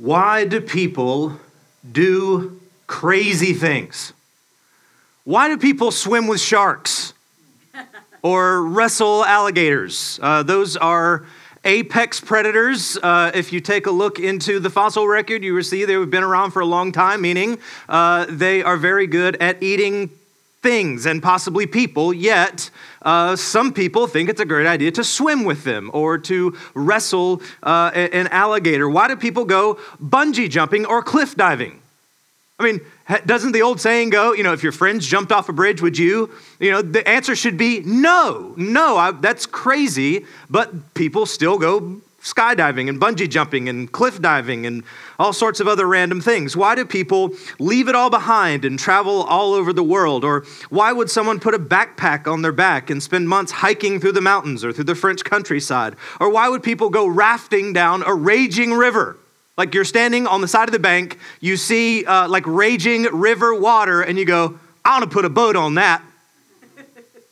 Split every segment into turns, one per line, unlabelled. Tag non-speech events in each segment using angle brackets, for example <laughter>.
Why do people do crazy things? Why do people swim with sharks <laughs> or wrestle alligators? Uh, those are apex predators. Uh, if you take a look into the fossil record, you will see they've been around for a long time, meaning uh, they are very good at eating things and possibly people, yet uh, some people think it's a great idea to swim with them or to wrestle uh, an alligator. Why do people go bungee jumping or cliff diving? I mean, doesn't the old saying go, you know, if your friends jumped off a bridge, would you? You know, the answer should be no, no, I, that's crazy, but people still go skydiving and bungee jumping and cliff diving and all sorts of other random things. Why do people leave it all behind and travel all over the world? Or why would someone put a backpack on their back and spend months hiking through the mountains or through the French countryside? Or why would people go rafting down a raging river? Like you're standing on the side of the bank, you see uh, like raging river water, and you go, I want to put a boat on that.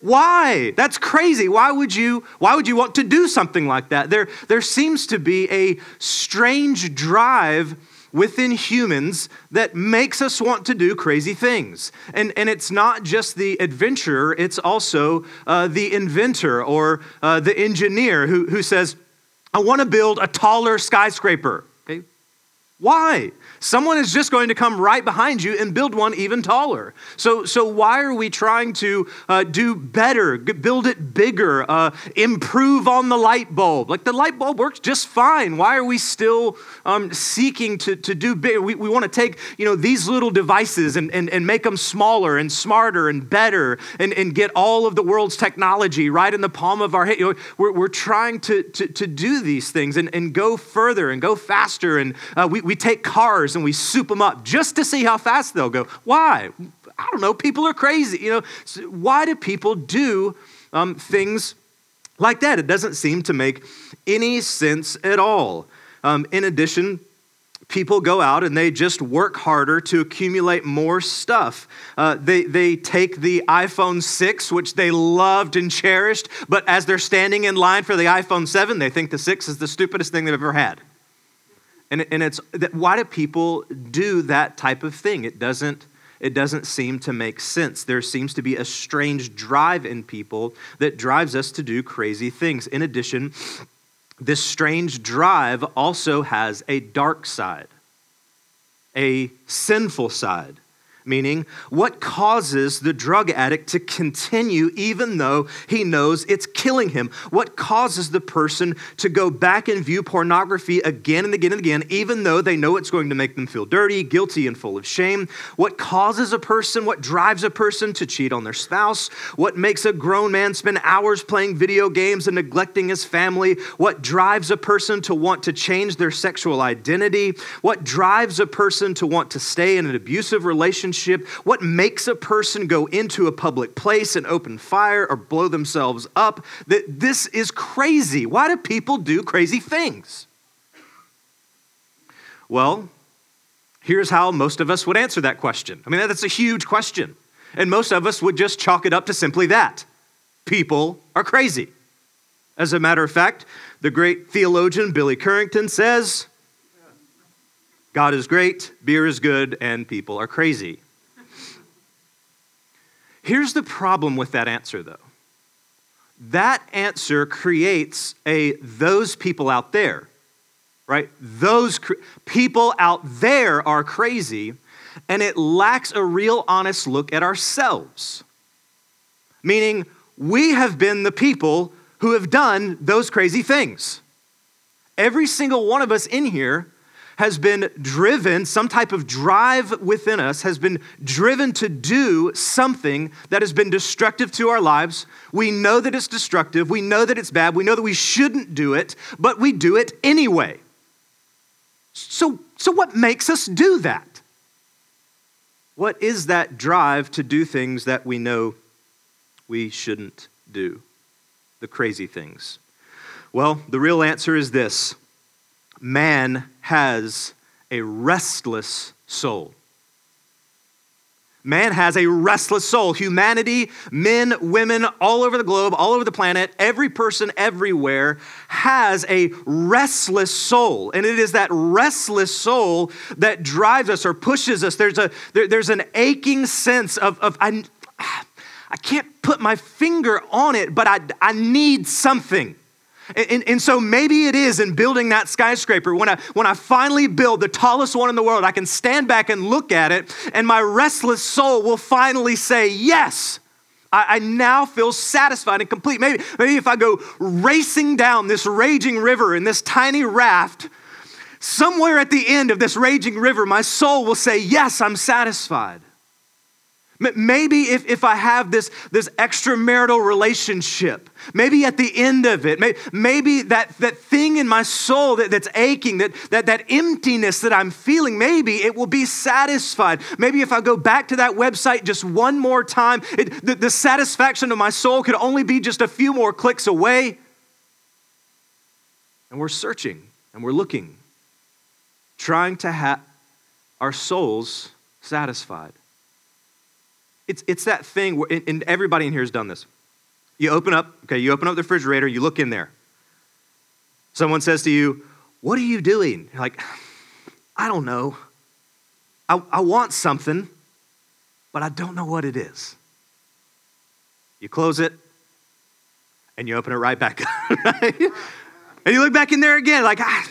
Why? That's crazy. Why would you why would you want to do something like that? There there seems to be a strange drive within humans that makes us want to do crazy things. And, and it's not just the adventurer, it's also uh, the inventor or uh, the engineer who, who says, I want to build a taller skyscraper. Why? Someone is just going to come right behind you and build one even taller. So, so why are we trying to uh, do better, build it bigger, uh, improve on the light bulb? Like the light bulb works just fine. Why are we still um, seeking to, to do bigger? We, we want to take you know, these little devices and, and, and make them smaller and smarter and better and, and get all of the world's technology right in the palm of our hand. You know, we're, we're trying to, to, to do these things and, and go further and go faster. And uh, we, we take cars and we soup them up just to see how fast they'll go. Why? I don't know. People are crazy. You know, so why do people do um, things like that? It doesn't seem to make any sense at all. Um, in addition, people go out and they just work harder to accumulate more stuff. Uh, they, they take the iPhone 6, which they loved and cherished, but as they're standing in line for the iPhone 7, they think the 6 is the stupidest thing they've ever had. And, and it's why do people do that type of thing? It doesn't, it doesn't seem to make sense. There seems to be a strange drive in people that drives us to do crazy things. In addition, this strange drive also has a dark side, a sinful side meaning what causes the drug addict to continue even though he knows it's killing him? What causes the person to go back and view pornography again and again and again, even though they know it's going to make them feel dirty, guilty, and full of shame? What causes a person, what drives a person to cheat on their spouse? What makes a grown man spend hours playing video games and neglecting his family? What drives a person to want to change their sexual identity? What drives a person to want to stay in an abusive relationship? Relationship, what makes a person go into a public place and open fire or blow themselves up. That this is crazy. Why do people do crazy things? Well, here's how most of us would answer that question. I mean, that's a huge question. And most of us would just chalk it up to simply that people are crazy. As a matter of fact, the great theologian Billy Currington says, God is great, beer is good, and people are crazy. Here's the problem with that answer, though. That answer creates a those people out there, right? Those cr- people out there are crazy, and it lacks a real honest look at ourselves. Meaning, we have been the people who have done those crazy things. Every single one of us in here has been driven, some type of drive within us has been driven to do something that has been destructive to our lives. We know that it's destructive. We know that it's bad. We know that we shouldn't do it, but we do it anyway. So, so what makes us do that? What is that drive to do things that we know we shouldn't do? The crazy things. Well, the real answer is this man has a restless soul. Man has a restless soul. Humanity, men, women, all over the globe, all over the planet, every person everywhere has a restless soul. And it is that restless soul that drives us or pushes us. There's, a, there, there's an aching sense of, of I, I can't put my finger on it, but I, I need something. And, and, so maybe it is in building that skyscraper. When I, when I finally build the tallest one in the world, I can stand back and look at it, and my restless soul will finally say, Yes, I, I now feel satisfied and complete. Maybe, maybe if I go racing down this raging river in this tiny raft, somewhere at the end of this raging river, my soul will say, Yes, I'm satisfied. Maybe if, if I have this, this extramarital relationship, maybe at the end of it, maybe, that, that thing in my soul that, that's aching, that, that, that emptiness that I'm feeling, maybe it will be satisfied. Maybe if I go back to that website just one more time, it, the, the satisfaction of my soul could only be just a few more clicks away. And we're searching and we're looking, trying to have our souls satisfied. It's, it's that thing, where, and everybody in here has done this. You open up, okay, you open up the refrigerator, you look in there. Someone says to you, What are you doing? You're like, I don't know. I, I want something, but I don't know what it is. You close it, and you open it right back up. <laughs> And you look back in there again, like, ah,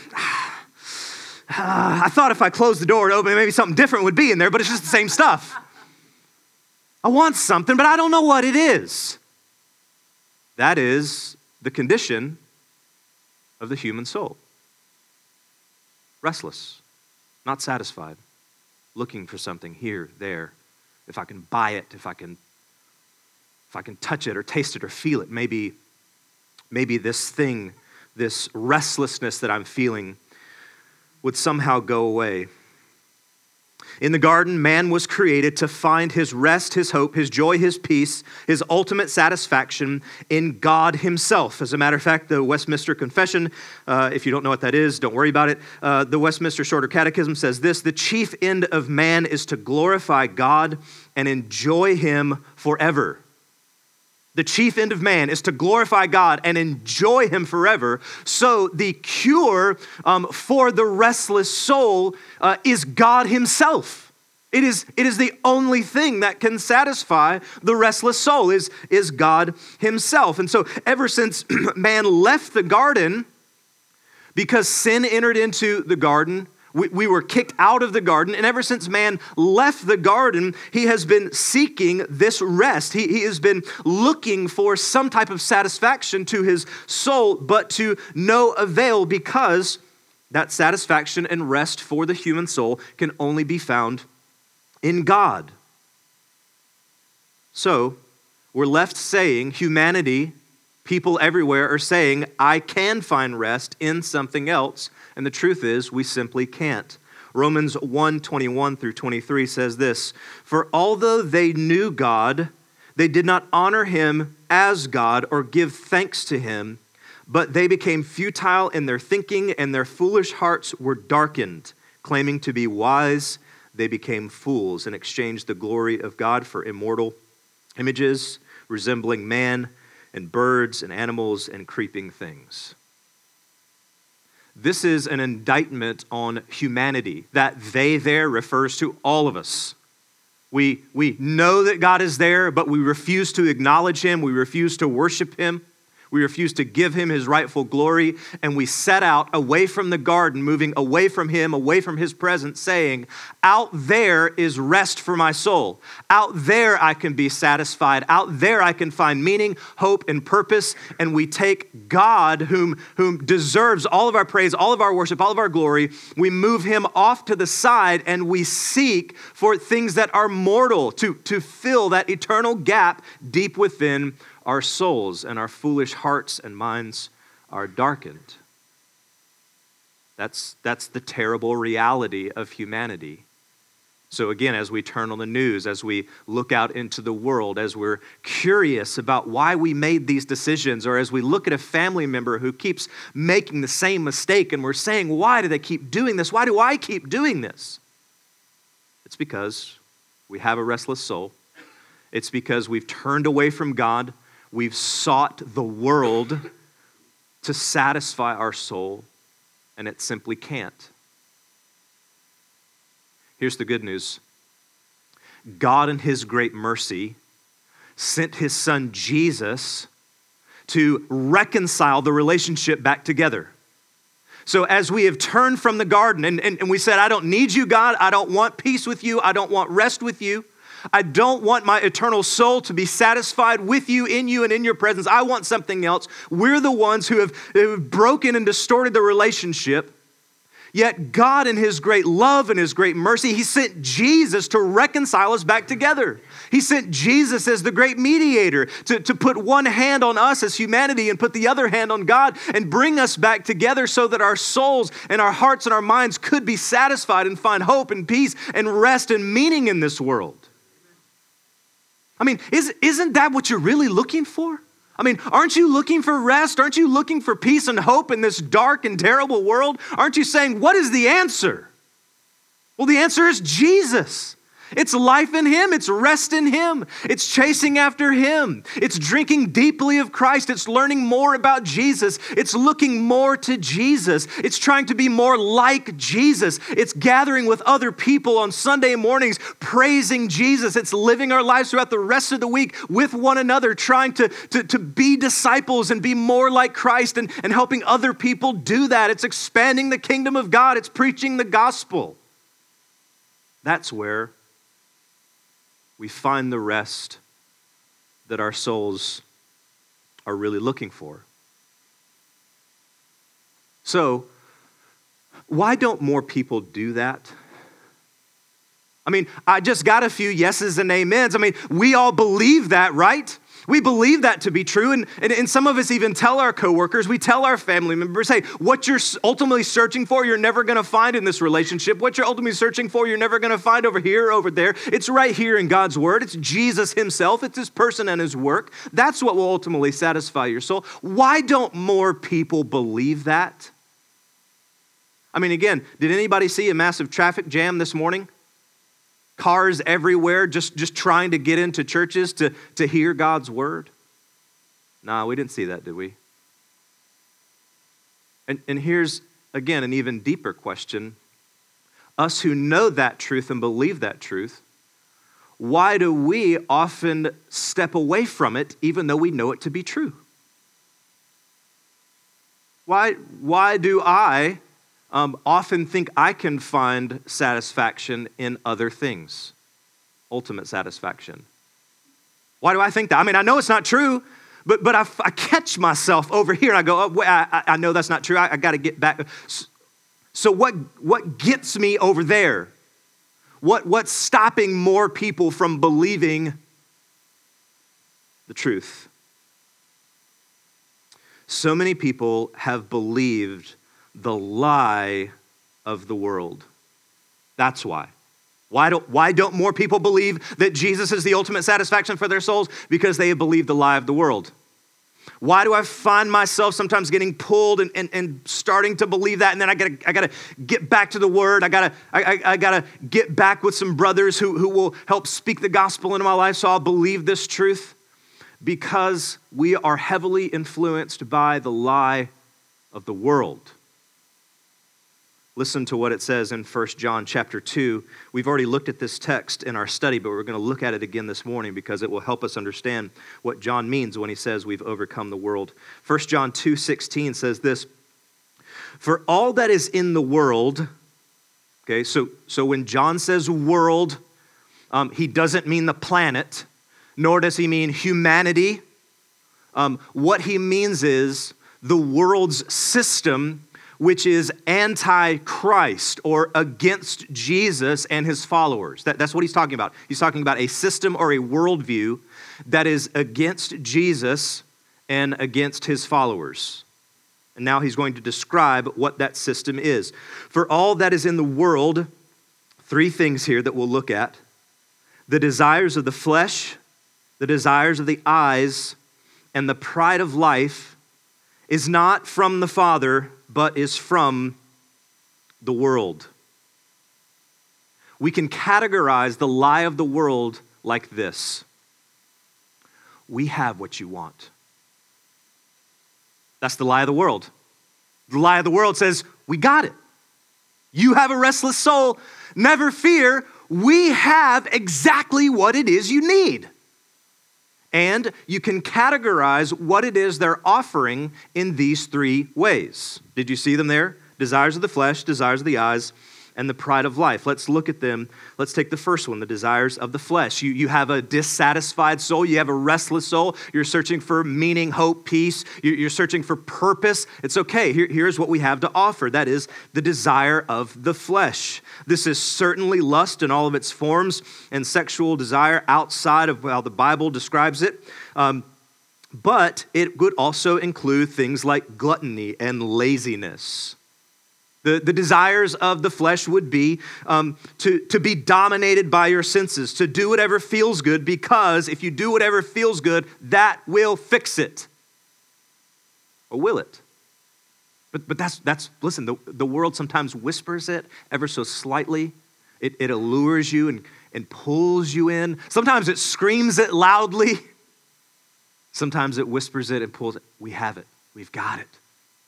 ah, I thought if I closed the door and opened, maybe something different would be in there, but it's just the same stuff. I want something, but I don't know what it is. That is the condition of the human soul restless, not satisfied, looking for something here, there. If I can buy it, if I can, if I can touch it or taste it or feel it, maybe, maybe this thing, this restlessness that I'm feeling would somehow go away. In the garden, man was created to find his rest, his hope, his joy, his peace, his ultimate satisfaction in God himself. As a matter of fact, the Westminster Confession, uh, if you don't know what that is, don't worry about it. Uh, the Westminster Shorter Catechism says this The chief end of man is to glorify God and enjoy him forever the chief end of man is to glorify God and enjoy Him forever. So, the cure um, for the restless soul uh, is God Himself. It is, it is the only thing that can satisfy the restless soul is, is God Himself. And so, ever since <clears throat> man left the garden, because sin entered into the garden, we, we were kicked out of the garden, and ever since man left the garden, he has been seeking this rest. He, he has been looking for some type of satisfaction to his soul, but to no avail because that satisfaction and rest for the human soul can only be found in God. So, we're left saying humanity, people everywhere are saying, I can find rest in something else and the truth is, we simply can't. Romans 1 21 through 23 says this For although they knew God, they did not honor him as God or give thanks to him, but they became futile in their thinking, and their foolish hearts were darkened. Claiming to be wise, they became fools and exchanged the glory of God for immortal images resembling man and birds and animals and creeping things. This is an indictment on humanity. That they there refers to all of us. We, we know that God is there, but we refuse to acknowledge Him. We refuse to worship Him. We refuse to give him his rightful glory, and we set out away from the garden, moving away from him, away from his presence, saying, Out there is rest for my soul. Out there I can be satisfied. Out there I can find meaning, hope, and purpose. And we take God, whom, whom deserves all of our praise, all of our worship, all of our glory, we move him off to the side and we seek for things that are mortal to, to fill that eternal gap deep within our souls and our foolish hearts and minds are darkened. That's, that's the terrible reality of humanity. So, again, as we turn on the news, as we look out into the world, as we're curious about why we made these decisions, or as we look at a family member who keeps making the same mistake and we're saying, Why do they keep doing this? Why do I keep doing this? It's because we have a restless soul, it's because we've turned away from God, we've sought the world to satisfy our soul, and it simply can't. Here's the good news God, in His great mercy, sent His Son Jesus to reconcile the relationship back together. So, as we have turned from the garden and, and, and, we said, I don't need you, God, I don't want peace with you, I don't want rest with you, I don't want my eternal soul to be satisfied with you, in you, and in your presence. I want something else. We're the ones who have, who have broken and distorted the relationship. Yet God, in His great love and His great mercy, He sent Jesus to reconcile us back together. He sent Jesus as the great mediator to, to put one hand on us as humanity and put the other hand on God and bring us back together so that our souls and our hearts and our minds could be satisfied and find hope and peace and rest and meaning in this world. I mean, is, isn't that what you're really looking for? I mean, aren't you looking for rest? Aren't you looking for peace and hope in this dark and terrible world? Aren't you saying, what is the answer? Well, the answer is Jesus. It's life in Him. It's rest in Him. It's chasing after Him. It's drinking deeply of Christ. It's learning more about Jesus. It's looking more to Jesus. It's trying to be more like Jesus. It's gathering with other people on Sunday mornings, praising Jesus. It's living our lives throughout the rest of the week with one another, trying to, to, to be disciples and be more like Christ and, and helping other people do that. It's expanding the kingdom of God. It's preaching the gospel. That's where we find the rest that our souls are really looking for. So, why don't more people do that? I mean, I just got a few yeses and amens. I mean, we all believe that, right? We believe that to be true, and, and, and, some of us even tell our coworkers, we tell our family members, hey, what you're ultimately searching for, you're never gonna find in this relationship. What you're ultimately searching for, you're never gonna find over here over there. It's right here in God's Word. It's Jesus Himself, it's His person and His work. That's what will ultimately satisfy your soul. Why don't more people believe that? I mean, again, did anybody see a massive traffic jam this morning? Cars everywhere just, just trying to get into churches to, to hear God's word? Nah, we didn't see that, did we? And, and here's, again, an even deeper question. Us who know that truth and believe that truth, why do we often step away from it even though we know it to be true? Why, why do I um, often think I can find satisfaction in other things, ultimate satisfaction. Why do I think that? I mean, I know it's not true, but, but I, I catch myself over here and I go, oh, wait, I, I know that's not true. I, I got to get back. So, what, what gets me over there? What, what's stopping more people from believing the truth? So many people have believed the lie of the world. That's why. Why don't, why don't more people believe that Jesus is the ultimate satisfaction for their souls? Because they have believed the lie of the world. Why do I find myself sometimes getting pulled and, and, and starting to believe that? And then I gotta, I gotta get back to the word. I gotta, I, I, gotta get back with some brothers who, who will help speak the gospel into my life so I'll believe this truth. Because we are heavily influenced by the lie of the world. Listen to what it says in 1 John chapter 2. We've already looked at this text in our study, but we're going to look at it again this morning because it will help us understand what John means when he says we've overcome the world. 1 John 2 16 says this For all that is in the world, okay, so, so when John says world, um, he doesn't mean the planet, nor does he mean humanity. Um, what he means is the world's system which is anti Christ or against Jesus and his followers. That, that's what he's talking about. He's talking about a system or a worldview that is against Jesus and against his followers. And now he's going to describe what that system is. For all that is in the world, three things here that we'll look at the desires of the flesh, the desires of the eyes, and the pride of life is not from the Father but is from the world. we can categorize the lie of the world like this We have what you want. That's the lie of the world. The lie of the world says, We got it. You have a restless soul. Never fear. We have exactly what it is you need. And you can categorize what it is they're offering in these three ways. Did you see them there? Desires of the flesh, desires of the eyes, and the pride of life. Let's look at them. Let's take the first one the desires of the flesh. You, you have a dissatisfied soul, you have a restless soul, you're searching for meaning, hope, peace, you're searching for purpose. It's okay. Here, here's what we have to offer that is the desire of the flesh. This is certainly lust in all of its forms and sexual desire outside of how the Bible describes it. Um, but it would also include things like gluttony and laziness. The, the desires of the flesh would be um, to, to be dominated by your senses, to do whatever feels good, because if you do whatever feels good, that will fix it. Or will it? But, but that's, that's listen, the, the world sometimes whispers it ever so slightly. It, it allures you and, and pulls you in. Sometimes it screams it loudly. <laughs> Sometimes it whispers it and pulls it. We have it. We've got it.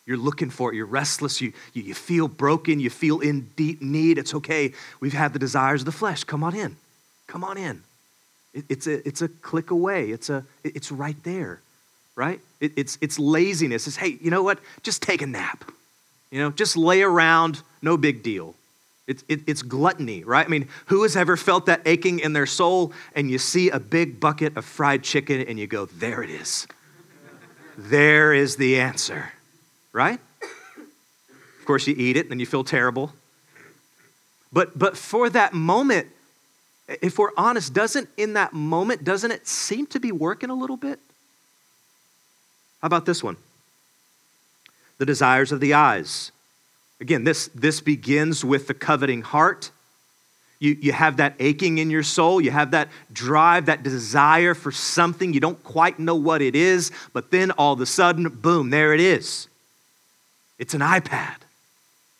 You're looking for it. You're restless. You, you, you feel broken. You feel in deep need. It's okay. We've had the desires of the flesh. Come on in. Come on in. It, it's, a, it's a click away. It's, a, it's right there, right? It, it's, it's laziness. It's, hey, you know what? Just take a nap. You know, just lay around. No big deal. It, it, it's gluttony, right? I mean, who has ever felt that aching in their soul and you see a big bucket of fried chicken and you go, there it is. there is the answer right? Of course, you eat it and then you feel terrible. But, but for that moment, if we're honest, doesn't in that moment, doesn't it seem to be working a little bit? How about this one? The desires of the eyes. Again, this, this begins with the coveting heart. You, you have that aching in your soul. You have that drive, that desire for something. You don't quite know what it is, but then all of a sudden, boom, there it is. It's an iPad,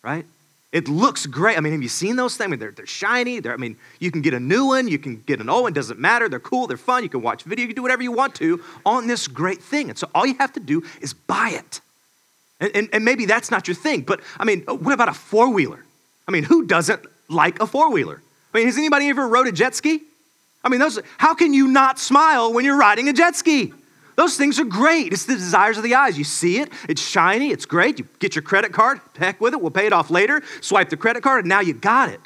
right? It looks great. I mean, have you seen those things? I mean, they're, they're shiny. They're, I mean, you can get a new one, you can get an old one, doesn't matter. They're cool, they're fun. You can watch video, you can do whatever you want to on this great thing. And so all you have to do is buy it. And, and, and maybe that's not your thing, but I mean, what about a four wheeler? I mean, who doesn't like a four wheeler? I mean, has anybody ever rode a jet ski? I mean, those, how can you not smile when you're riding a jet ski? Those things are great. It's the desires of the eyes. You see it, it's shiny, it's great. You get your credit card, heck with it, we'll pay it off later. Swipe the credit card, and now you got it.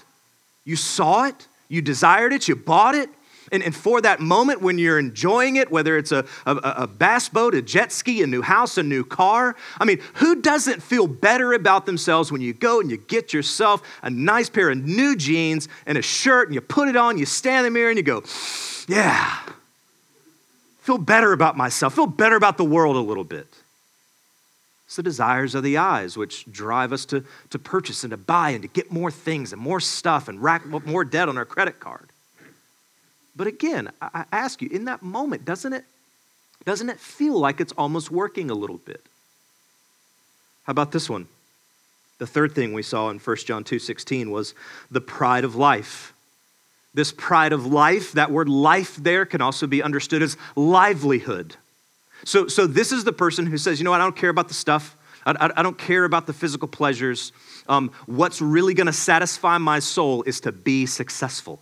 You saw it, you desired it, you bought it. And, and for that moment when you're enjoying it, whether it's a, a, a bass boat, a jet ski, a new house, a new car, I mean, who doesn't feel better about themselves when you go and you get yourself a nice pair of new jeans and a shirt and you put it on, you stand in the mirror and you go, yeah, feel better about myself, feel better about the world a little bit. It's the desires of the eyes which drive us to, to purchase and to buy and to get more things and more stuff and rack up more debt on our credit card. But again, I ask you, in that moment, doesn't it, doesn't it feel like it's almost working a little bit? How about this one? The third thing we saw in 1 John 2:16 was the pride of life this pride of life, that word life there can also be understood as livelihood. So, so this is the person who says, you know what, I don't care about the stuff. I, I, I don't care about the physical pleasures. Um, what's really going to satisfy my soul is to be successful.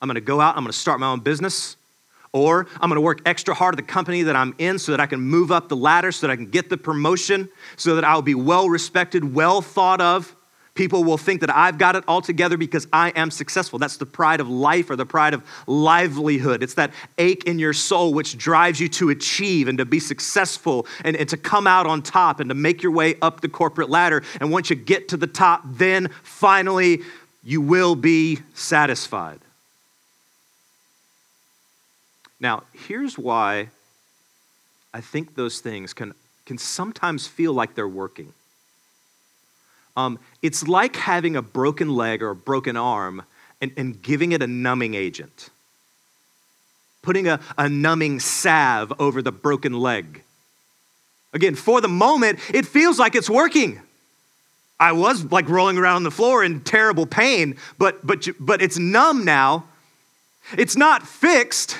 I'm going to go out, I'm going to start my own business, or I'm going to work extra hard at the company that I'm in so that I can move up the ladder, so that I can get the promotion, so that I'll be well respected, well thought of. People will think that I've got it all together because I am successful. That's the pride of life or the pride of livelihood. It's that ache in your soul which drives you to achieve and to be successful and, and to come out on top and to make your way up the corporate ladder. And once you get to the top, then finally you will be satisfied. Now, here's why I think those things can, can sometimes feel like they're working. Um, it's like having a broken leg or a broken arm and, and giving it a numbing agent, putting a, a numbing salve over the broken leg. Again, for the moment, it feels like it's working. I was like rolling around on the floor in terrible pain, but, but, but it's numb now. It's not fixed.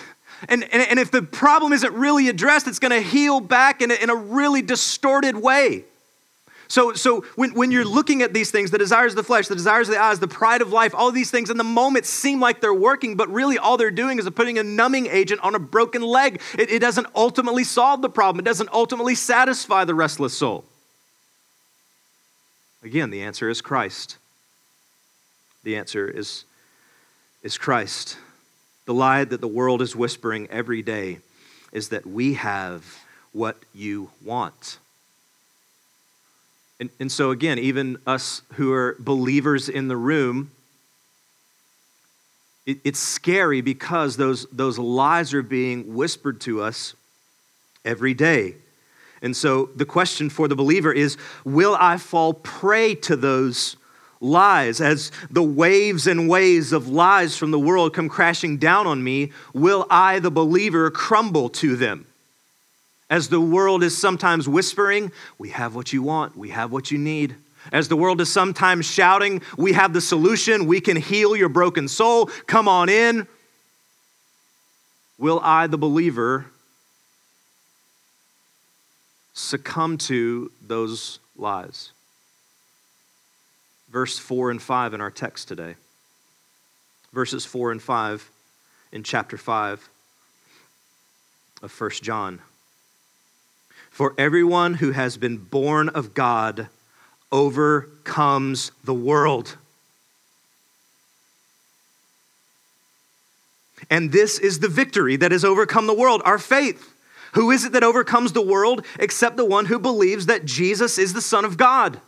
And, and, and if the problem isn't really addressed, it's going to heal back in a, in a really distorted way. So, so when, when you're looking at these things, the desires of the flesh, the desires of the eyes, the pride of life, all these things in the moment seem like they're working, but really all they're doing is putting a numbing agent on a broken leg. It, it doesn't ultimately solve the problem, it doesn't ultimately satisfy the restless soul. Again, the answer is Christ. The answer is, is Christ. The lie that the world is whispering every day is that we have what you want. And, and so, again, even us who are believers in the room, it, it's scary because those, those lies are being whispered to us every day. And so, the question for the believer is Will I fall prey to those lies? As the waves and waves of lies from the world come crashing down on me, will I, the believer, crumble to them? As the world is sometimes whispering, we have what you want, we have what you need. As the world is sometimes shouting, we have the solution, we can heal your broken soul, come on in. Will I, the believer, succumb to those lies? Verse 4 and 5 in our text today. Verses 4 and 5 in chapter 5 of 1 John. For everyone who has been born of God overcomes the world. And this is the victory that has overcome the world, our faith. Who is it that overcomes the world except the one who believes that Jesus is the Son of God?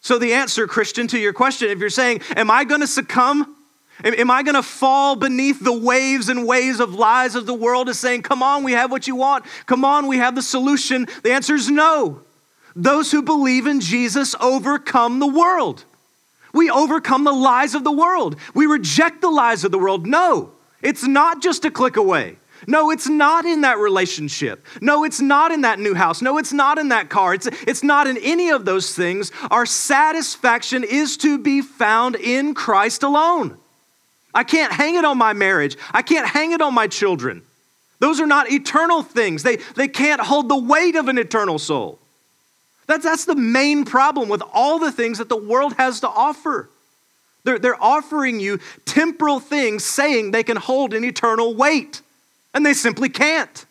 So, the answer, Christian, to your question, if you're saying, Am I going to succumb Am I going to fall beneath the waves and waves of lies of the world as saying, Come on, we have what you want. Come on, we have the solution? The answer is no. Those who believe in Jesus overcome the world. We overcome the lies of the world. We reject the lies of the world. No, it's not just a click away. No, it's not in that relationship. No, it's not in that new house. No, it's not in that car. It's, it's not in any of those things. Our satisfaction is to be found in Christ alone. I can't hang it on my marriage. I can't hang it on my children. Those are not eternal things. They, they can't hold the weight of an eternal soul. That's, that's the main problem with all the things that the world has to offer. They're, they're offering you temporal things saying they can hold an eternal weight, and they simply can't.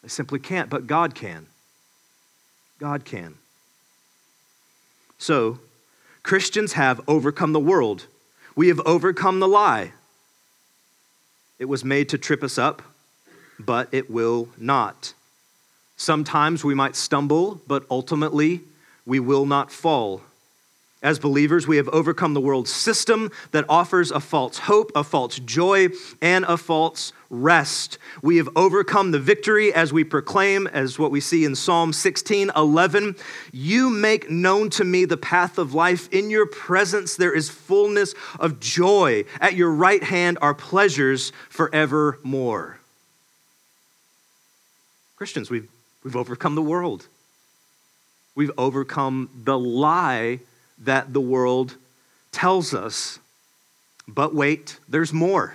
They simply can't, but God can. God can. So, Christians have overcome the world we have overcome the lie. It was made to trip us up, but it will not. Sometimes we might stumble, but ultimately we will not fall. As believers, we have overcome the world's system that offers a false hope, a false joy, and a false rest. We have overcome the victory as we proclaim, as what we see in Psalm 16 11. You make known to me the path of life. In your presence there is fullness of joy. At your right hand are pleasures forevermore. Christians, we've, we've overcome the world. We've overcome the lie that the world tells us. But wait, there's more.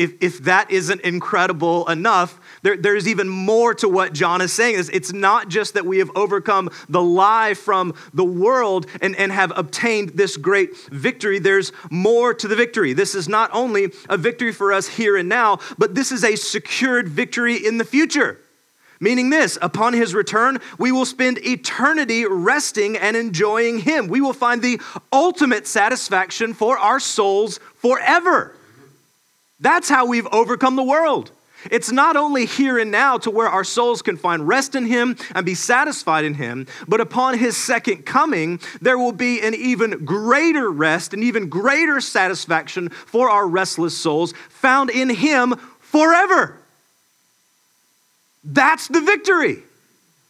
If, if that isn't incredible enough, there, there's even more to what John is saying. It's, it's not just that we have overcome the lie from the world and, and have obtained this great victory, there's more to the victory. This is not only a victory for us here and now, but this is a secured victory in the future. Meaning this, upon his return, we will spend eternity resting and enjoying him. We will find the ultimate satisfaction for our souls forever. That's how we've overcome the world. It's not only here and now to where our souls can find rest in Him and be satisfied in Him, but upon His second coming, there will be an even greater rest and even greater satisfaction for our restless souls found in Him forever. That's the victory.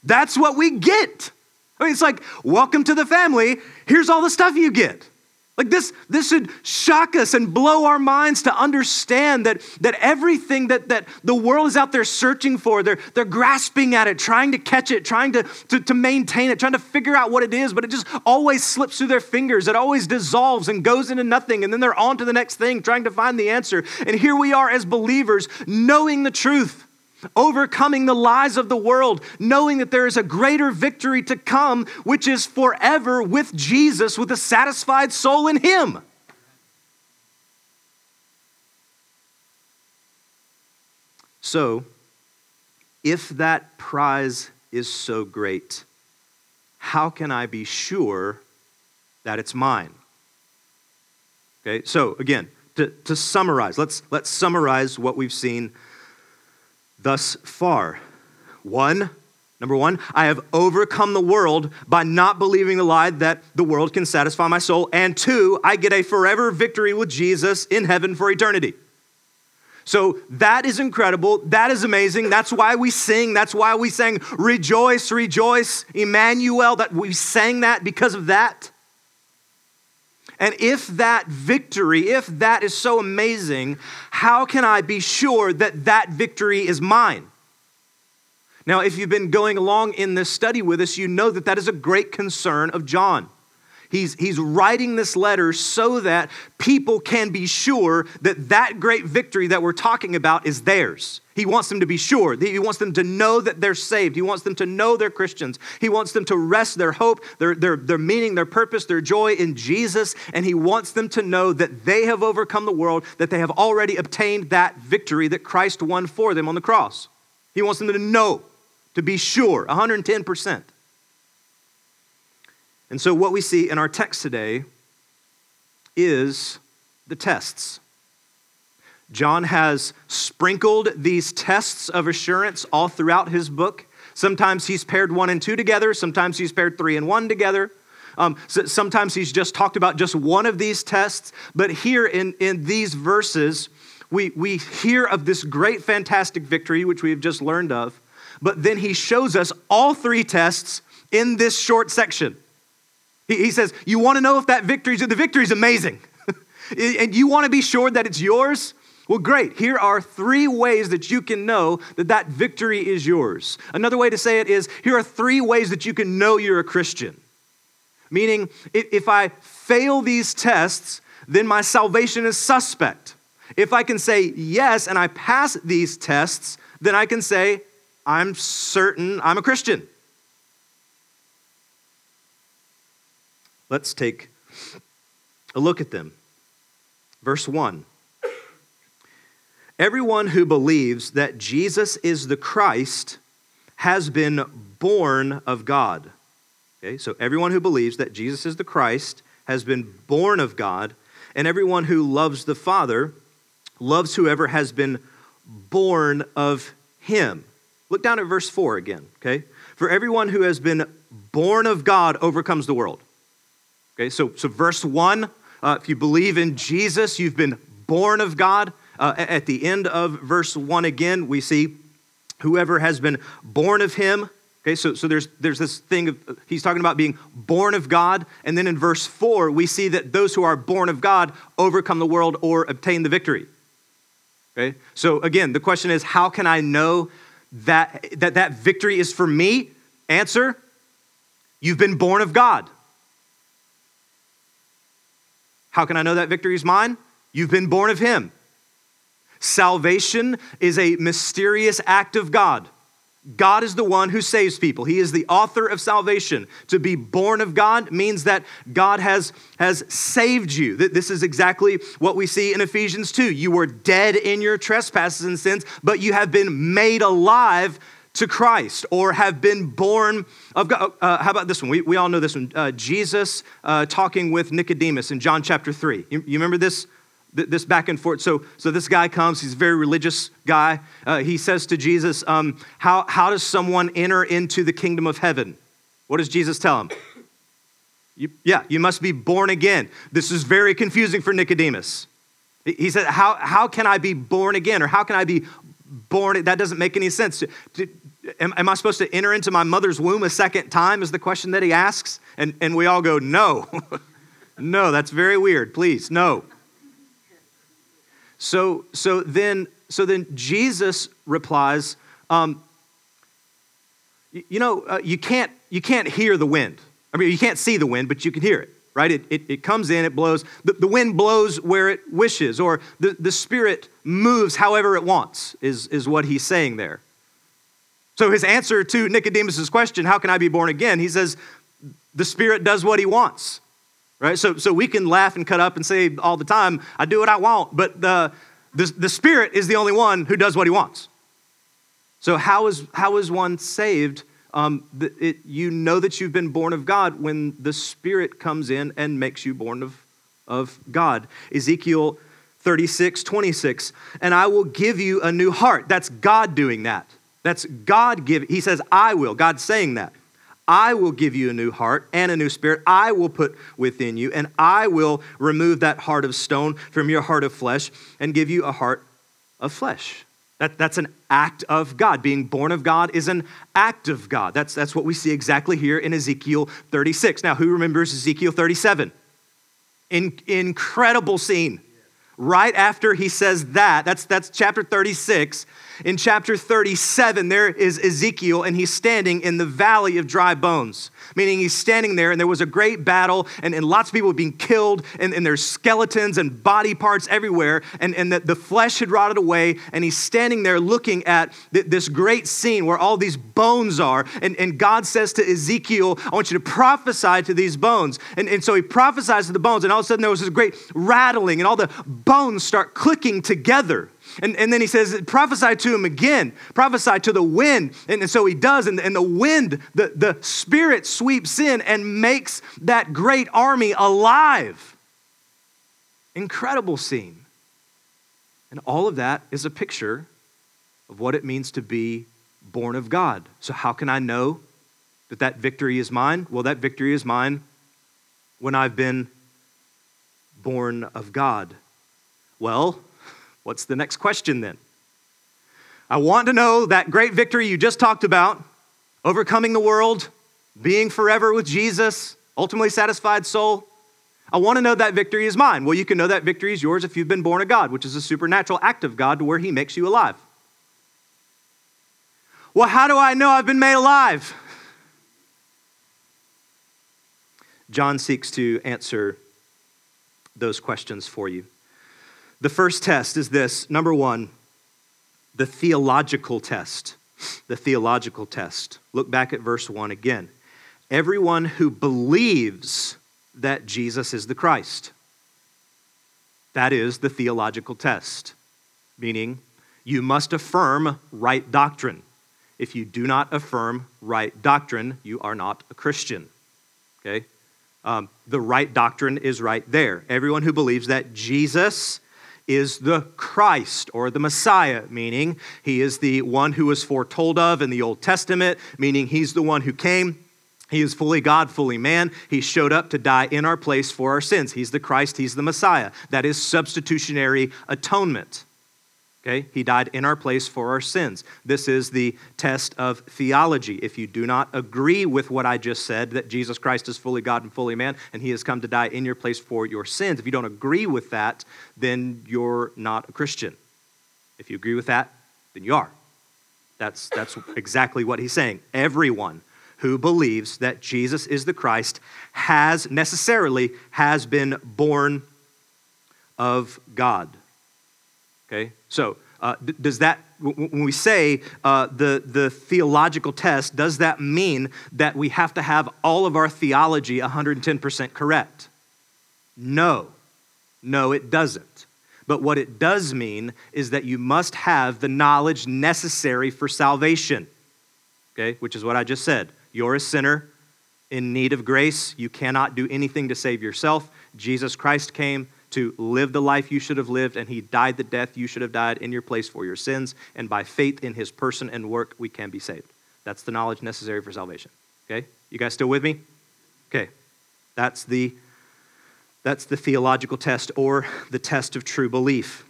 That's what we get. I mean, it's like, welcome to the family. Here's all the stuff you get. Like this, this should shock us and blow our minds to understand that, that everything that, that the world is out there searching for, they're, they're grasping at it, trying to catch it, trying to, to, to maintain it, trying to figure out what it is, but it just always slips through their fingers. It always dissolves and goes into nothing, and then they're on to the next thing, trying to find the answer. And here we are as believers, knowing the truth overcoming the lies of the world, knowing that there is a greater victory to come, which is forever with Jesus, with a satisfied soul in Him. So, if that prize is so great, how can I be sure that it's mine? Okay, so again, to, to summarize, let's, let's summarize what we've seen thus far. One, number one, I have overcome the world by not believing the lie that the world can satisfy my soul. And two, I get a forever victory with Jesus in heaven for eternity. So that is incredible. That is amazing. That's why we sing. That's why we sang, Rejoice, Rejoice, Emmanuel. That we sang that because of that. And if that victory, if that is so amazing, how can I be sure that that victory is mine? Now, if you've been going along in this study with us, you know that that is a great concern of John. He's, he's writing this letter so that people can be sure that that great victory that we're talking about is theirs. He wants them to be sure. He wants them to know that they're saved. He wants them to know they're Christians. He wants them to rest their hope, their, their, their meaning, their purpose, their joy in Jesus. And he wants them to know that they have overcome the world, that they have already obtained that victory that Christ won for them on the cross. He wants them to know, to be sure, 110%. And so, what we see in our text today is the tests. John has sprinkled these tests of assurance all throughout his book. Sometimes he's paired one and two together, sometimes he's paired three and one together. Um, so sometimes he's just talked about just one of these tests. But here in, in these verses, we, we hear of this great, fantastic victory, which we have just learned of. But then he shows us all three tests in this short section. He, he says, You want to know if that victory is the victory is amazing. <laughs> and you want to be sure that it's yours? Well, great. Here are three ways that you can know that that victory is yours. Another way to say it is here are three ways that you can know you're a Christian. Meaning, if I fail these tests, then my salvation is suspect. If I can say yes and I pass these tests, then I can say, I'm certain I'm a Christian. Let's take a look at them. Verse 1 Everyone who believes that Jesus is the Christ has been born of God. Okay, so everyone who believes that Jesus is the Christ has been born of God, and everyone who loves the Father loves whoever has been born of him. Look down at verse 4 again, okay? For everyone who has been born of God overcomes the world. Okay, so, so verse 1, uh, if you believe in Jesus, you've been born of God. Uh, at the end of verse 1 again, we see whoever has been born of him. Okay, so, so there's, there's this thing of, he's talking about being born of God. And then in verse 4, we see that those who are born of God overcome the world or obtain the victory. Okay, so again, the question is how can I know that that, that victory is for me? Answer you've been born of God. How can I know that victory is mine? You've been born of Him. Salvation is a mysterious act of God. God is the one who saves people. He is the author of salvation. To be born of God means that God has, has saved you. This is exactly what we see in Ephesians 2. You were dead in your trespasses and sins, but you have been made alive to Christ or have been born of God. Uh, how about this one? We, we all know this one. Uh, Jesus uh, talking with Nicodemus in John chapter 3. You, you, remember this? This back and forth. So, so this guy comes, he's a very religious guy. Uh, he says to Jesus, um, how, how does someone enter into the kingdom of heaven? What does Jesus tell him? You, yeah, you must be born again. This is very confusing for Nicodemus. He said, how, how can I be born again? Or how can I be born? That doesn't make any sense. Am, am, I supposed to enter into my mother's womb a second time? Is the question that he asks. And, and we all go, No. <laughs> no, that's very weird. Please, no. So, so then, so then Jesus replies, um, you, you know, uh, you can't you can't hear the wind. I mean, you can't see the wind, but you can hear it, right? It, it, it comes in, it blows. The, the wind blows where it wishes, or the, the Spirit moves however it wants, is, is what he's saying there. So his answer to Nicodemus' question, how can I be born again? He says, the Spirit does what he wants. Right? So, so we can laugh and cut up and say all the time, I do what I want, but the, the, the Spirit is the only one who does what he wants. So, how is, how is one saved? Um, it, you know that you've been born of God when the Spirit comes in and makes you born of, of God. Ezekiel 36, 26. And I will give you a new heart. That's God doing that. That's God giving. He says, I will. God's saying that. I will give you a new heart and a new spirit. I will put within you, and I will remove that heart of stone from your heart of flesh and give you a heart of flesh. That, that's an act of God. Being born of God is an act of God. That's, that's what we see exactly here in Ezekiel 36. Now, who remembers Ezekiel 37? In, incredible scene. Right after he says that, that's, that's chapter 36 in chapter 37, there is Ezekiel, and he's standing in the valley of dry bones, meaning he's standing there, and there was a great battle, and, and lots of people being killed, and, and there's skeletons and body parts everywhere, and, and the, the flesh had rotted away, and he's standing there looking at th- this great scene where all these bones are. And, and God says to Ezekiel, I want you to prophesy to these bones. And, and so he prophesies to the bones, and all of a sudden there was this great rattling, and all the bones start clicking together. And, and then he says, prophesy to him again, prophesy to the wind. And, and so he does, and, and the wind, the, the spirit sweeps in and makes that great army alive. Incredible scene. And all of that is a picture of what it means to be born of God. So, how can I know that that victory is mine? Well, that victory is mine when I've been born of God. Well, What's the next question then? I want to know that great victory you just talked about, overcoming the world, being forever with Jesus, ultimately satisfied soul. I want to know that victory is mine. Well, you can know that victory is yours if you've been born of God, which is a supernatural act of God to where He makes you alive. Well, how do I know I've been made alive? John seeks to answer those questions for you. The first test is this number one, the theological test. The theological test. Look back at verse 1 again. Everyone who believes that Jesus is the Christ. That is the theological test, meaning you must affirm right doctrine. If you do not affirm right doctrine, you are not a Christian. Okay? Um, the right doctrine is right there. Everyone who believes that Jesus is the Christ or the Messiah, meaning he is the one who was foretold of in the Old Testament, meaning he's the one who came. He is fully God, fully man. He showed up to die in our place for our sins. He's the Christ, he's the Messiah. That is substitutionary atonement. Okay? He died in our place for our sins. This is the test of theology. If you do not agree with what I just said, that Jesus Christ is fully God and fully man, and he has come to die in your place for your sins, if you don't agree with that, then you're not a Christian. If you agree with that, then you are. That's, that's exactly what he's saying. Everyone who believes that Jesus is the Christ has necessarily has been born of God. Okay? So, uh, does that, when we say uh, the, the theological test, does that mean that we have to have all of our theology 110% correct? No. No, it doesn't. But what it does mean is that you must have the knowledge necessary for salvation, okay, which is what I just said. You're a sinner in need of grace. You cannot do anything to save yourself. Jesus Christ came to live the life you should have lived, and he died the death you should have died in your place for your sins. And by faith in his person and work, we can be saved. That's the knowledge necessary for salvation. Okay? You guys still with me? Okay. That's the that's the theological test or the test of true belief.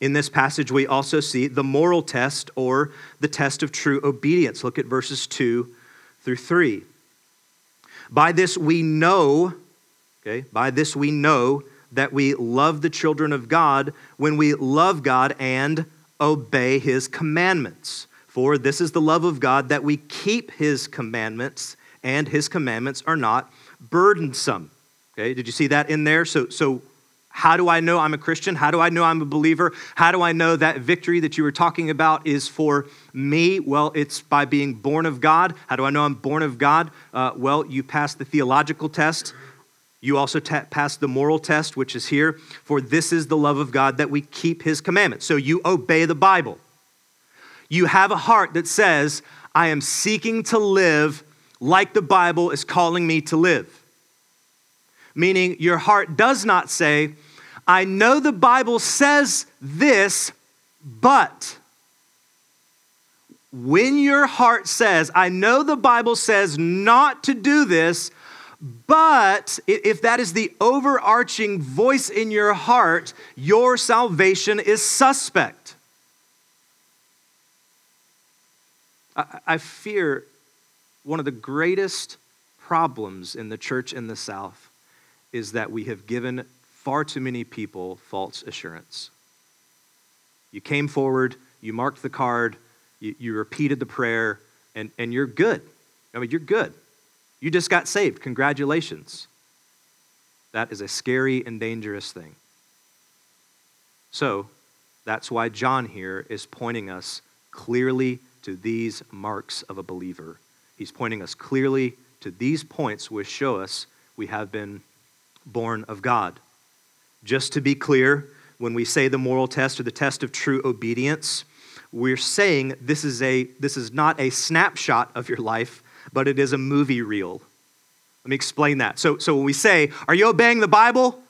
In this passage, we also see the moral test or the test of true obedience. Look at verses 2 through 3. By this we know Okay? By this we know that we love the children of God when we love God and obey his commandments. For this is the love of God that we keep his commandments, and his commandments are not burdensome. Okay, did you see that in there? So, so how do I know I'm a Christian? How do I know I'm a believer? How do I know that victory that you were talking about is for me? Well, it's by being born of God. How do I know I'm born of God? Uh, well, you pass the theological test. You also t- pass the moral test, which is here. For this is the love of God that we keep his commandments. So you obey the Bible. You have a heart that says, I am seeking to live like the Bible is calling me to live. Meaning, your heart does not say, I know the Bible says this, but. When your heart says, I know the Bible says not to do this, but if that is the overarching voice in your heart, your salvation is suspect. I fear one of the greatest problems in the church in the South is that we have given far too many people false assurance. You came forward, you marked the card, you, you repeated the prayer, and, and you're good. I mean, you're good. You just got saved. Congratulations. That is a scary and dangerous thing. So, that's why John here is pointing us clearly to these marks of a believer. He's pointing us clearly to these points which show us we have been born of God. Just to be clear, when we say the moral test or the test of true obedience, we're saying this is, a, this is not a snapshot of your life, but it is a movie reel. Let me explain that. So, so when we say, Are you obeying the Bible?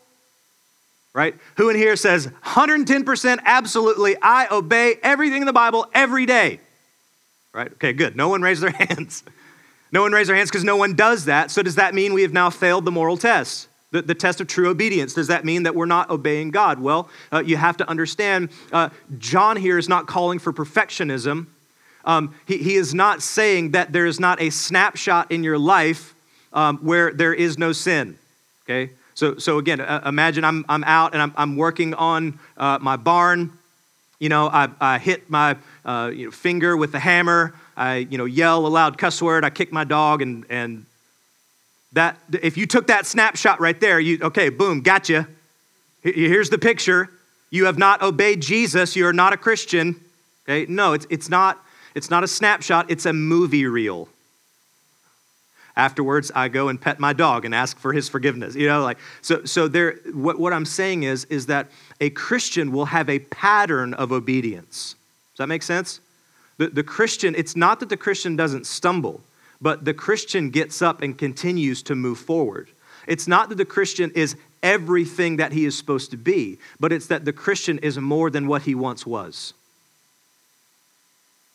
Right? Who in here says 110% absolutely, I obey everything in the Bible every day? Right? Okay, good. No one raised their <laughs> hands. No one raised their hands because no one does that. So does that mean we have now failed the moral test? The, the test of true obedience. Does that mean that we're not obeying God? Well, uh, you have to understand, uh, John here is not calling for perfectionism. Um, he, he is not saying that there is not a snapshot in your life um, where there is no sin. Okay? So, so again, uh, imagine I'm, I'm out and I'm, I'm working on uh, my barn. You know, I, I hit my uh, you know, finger with the hammer. I you know, yell a loud cuss word. I kick my dog. And, and that, if you took that snapshot right there, you, okay, boom, gotcha. Here's the picture. You have not obeyed Jesus. You're not a Christian. Okay? No, it's, it's not it's not a snapshot, it's a movie reel. Afterwards, I go and pet my dog and ask for his forgiveness. You know, like so. So there. What, what I'm saying is, is that a Christian will have a pattern of obedience. Does that make sense? The, the Christian. It's not that the Christian doesn't stumble, but the Christian gets up and continues to move forward. It's not that the Christian is everything that he is supposed to be, but it's that the Christian is more than what he once was.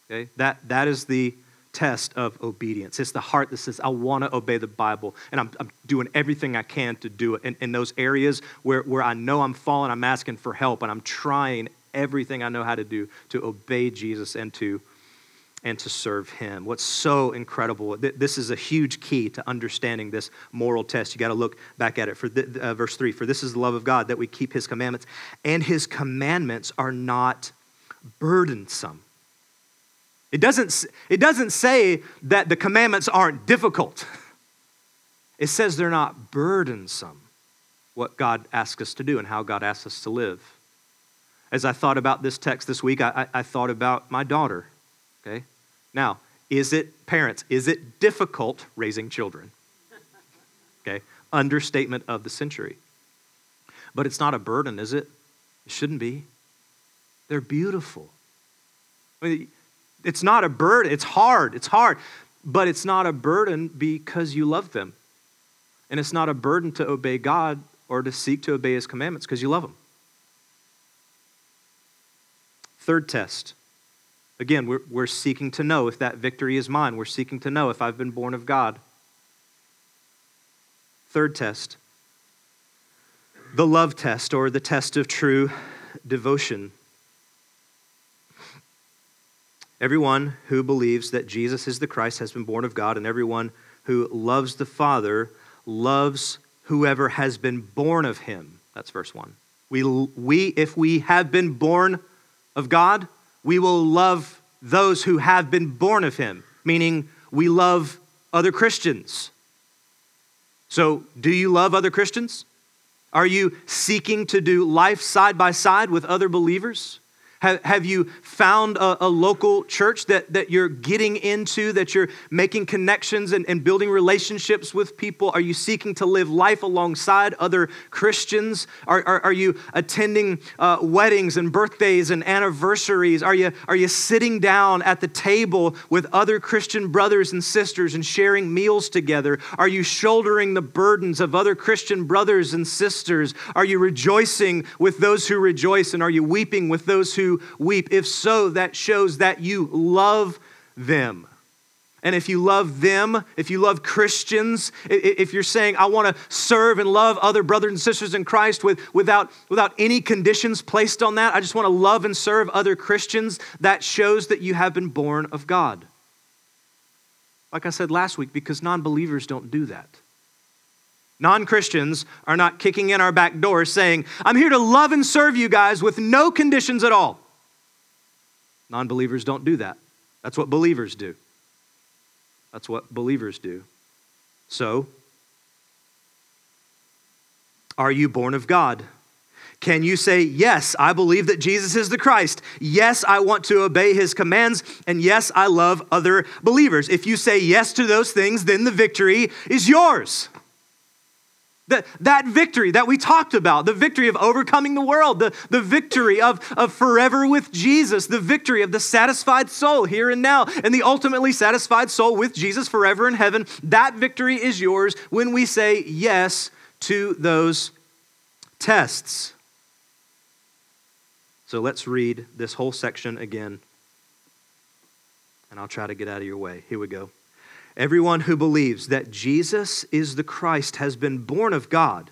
Okay? That, that is the test of obedience. It's the heart that says, I want to obey the Bible, and I'm, I'm doing everything I can to do it. In, in those areas where, where I know I'm falling, I'm asking for help, and I'm trying everything I know how to do to obey Jesus and to and to serve him. What's so incredible, this is a huge key to understanding this moral test. You got to look back at it for the, uh, verse 3 For this is the love of God that we keep his commandments, and his commandments are not burdensome. It doesn't, it doesn't say that the commandments aren't difficult. It says they're not burdensome, what God asks us to do and how God asks us to live. As I thought about this text this week, I, I, I thought about my daughter. Okay? Now, is it, parents, is it difficult raising children? Okay? Understatement of the century. But it's not a burden, is it? It shouldn't be. They're beautiful. I mean, it's not a burden. It's hard. It's hard. But it's not a burden because you love them. And it's not a burden to obey God or to seek to obey his commandments because you love him. Third test. Again, we're, we're seeking to know if that victory is mine. We're seeking to know if I've been born of God. Third test. The love test or the test of true devotion. Everyone who believes that Jesus is the Christ has been born of God, and everyone who loves the Father loves whoever has been born of him. That's verse 1. We, we, if we have been born of God, we will love those who have been born of him, meaning we love other Christians. So, do you love other Christians? Are you seeking to do life side by side with other believers? Have, have you found a, a, local church that, that you're getting into, that you're making connections and, and building relationships with people? Are you seeking to live life alongside other Christians? Are, are, are you attending uh, weddings and birthdays and anniversaries? Are you, are you sitting down at the table with other Christian brothers and sisters and sharing meals together? Are you shouldering the burdens of other Christian brothers and sisters? Are you rejoicing with those who rejoice? And are you weeping with those who weep? If so, that shows that you love them. And if you love them, if you love Christians, if you're saying, I want to serve and love other brothers and sisters in Christ with, without, without any conditions placed on that, I just want to love and serve other Christians, that shows that you have been born of God. Like I said last week, because non believers don't do that. Non Christians are not kicking in our back door saying, I'm here to love and serve you guys with no conditions at all. Non believers don't do that. That's what believers do. That's what believers do. So, are you born of God? Can you say, Yes, I believe that Jesus is the Christ. Yes, I want to obey his commands. And yes, I love other believers. If you say yes to those things, then the victory is yours. That, that victory that we talked about, the victory of overcoming the world, the, the victory of, of forever with Jesus, the victory of the satisfied soul here and now, and the ultimately satisfied soul with Jesus forever in heaven, that victory is yours when we say yes to those tests. So let's read this whole section again, and I'll try to get out of your way. Here we go. Everyone who believes that Jesus is the Christ has been born of God.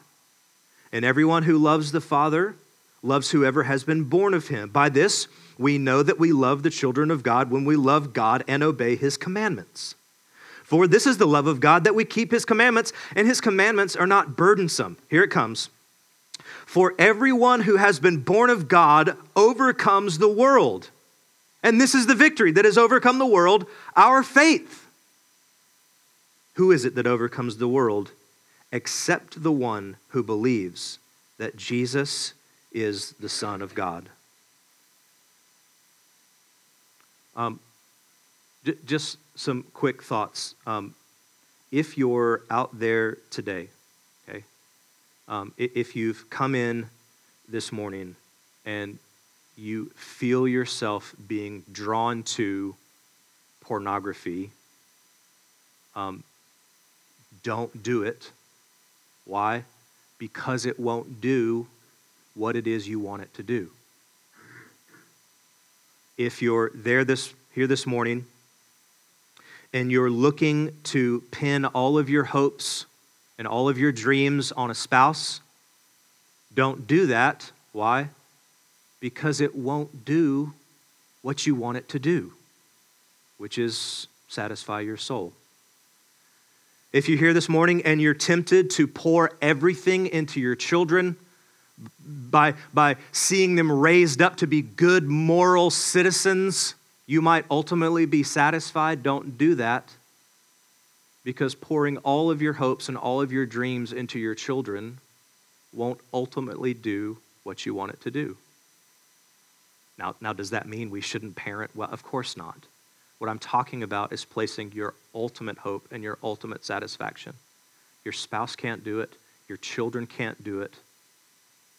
And everyone who loves the Father loves whoever has been born of him. By this, we know that we love the children of God when we love God and obey his commandments. For this is the love of God that we keep his commandments, and his commandments are not burdensome. Here it comes. For everyone who has been born of God overcomes the world. And this is the victory that has overcome the world, our faith. Who is it that overcomes the world except the one who believes that Jesus is the Son of God? Um, j- just some quick thoughts. Um, if you're out there today, okay, um, if you've come in this morning and you feel yourself being drawn to pornography, um, don't do it. Why? Because it won't do what it is you want it to do. If you're there this here this morning and you're looking to pin all of your hopes and all of your dreams on a spouse, don't do that. Why? Because it won't do what you want it to do, which is satisfy your soul. If you're here this morning and you're tempted to pour everything into your children by, by seeing them raised up to be good moral citizens, you might ultimately be satisfied. Don't do that because pouring all of your hopes and all of your dreams into your children won't ultimately do what you want it to do. Now, now does that mean we shouldn't parent? Well, of course not. What I'm talking about is placing your ultimate hope and your ultimate satisfaction. Your spouse can't do it, your children can't do it.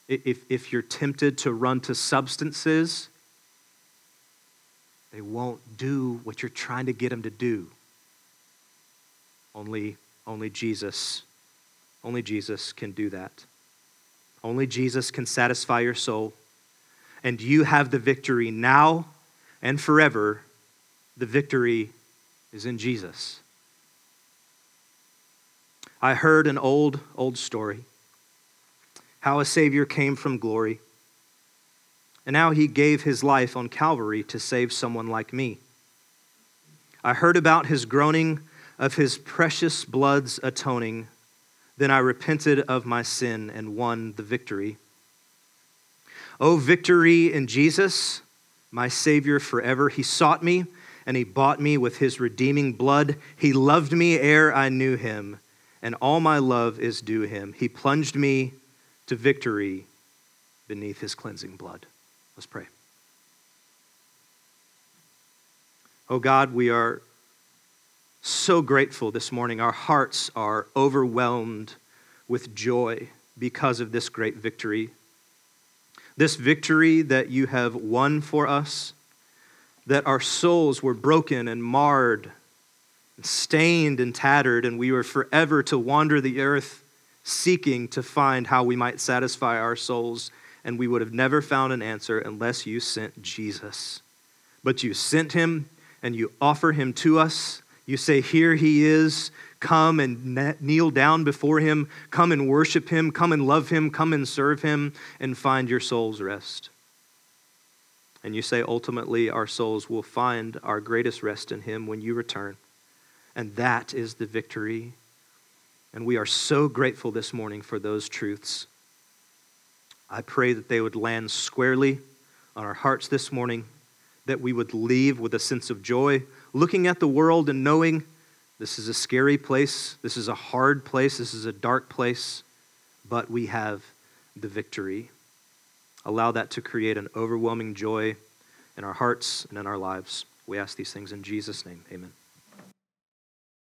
If, if you're tempted to run to substances, they won't do what you're trying to get them to do. Only, only Jesus, only Jesus can do that. Only Jesus can satisfy your soul. And you have the victory now and forever the victory is in Jesus. I heard an old, old story how a Savior came from glory, and how he gave his life on Calvary to save someone like me. I heard about his groaning of his precious blood's atoning, Then I repented of my sin and won the victory. Oh, victory in Jesus, my Savior forever. He sought me and he bought me with his redeeming blood. He loved me ere I knew him, and all my love is due him. He plunged me to victory beneath his cleansing blood. Let's pray. Oh God, we are so grateful this morning. Our hearts are overwhelmed with joy because of this great victory. This victory that you have won for us, that our souls were broken and marred, and stained and tattered, and we were forever to wander the earth seeking to find how we might satisfy our souls, and we would have never found an answer unless you sent Jesus. But you sent him, and you offer him to us you say, Here he is. Come and kneel down before him. Come and worship him. Come and love him. Come and serve him and find your soul's rest. And you say, ultimately, our souls will find our greatest rest in him when you return. And that is the victory. And we are so grateful this morning for those truths. I pray that they would land squarely on our hearts this morning, that we would leave with a sense of joy looking at the world and knowing this is a scary place, this is a hard place, this is a dark place, but we have the victory. Allow that to create an overwhelming joy in our hearts and in our lives. We ask these things in Jesus' name. Amen.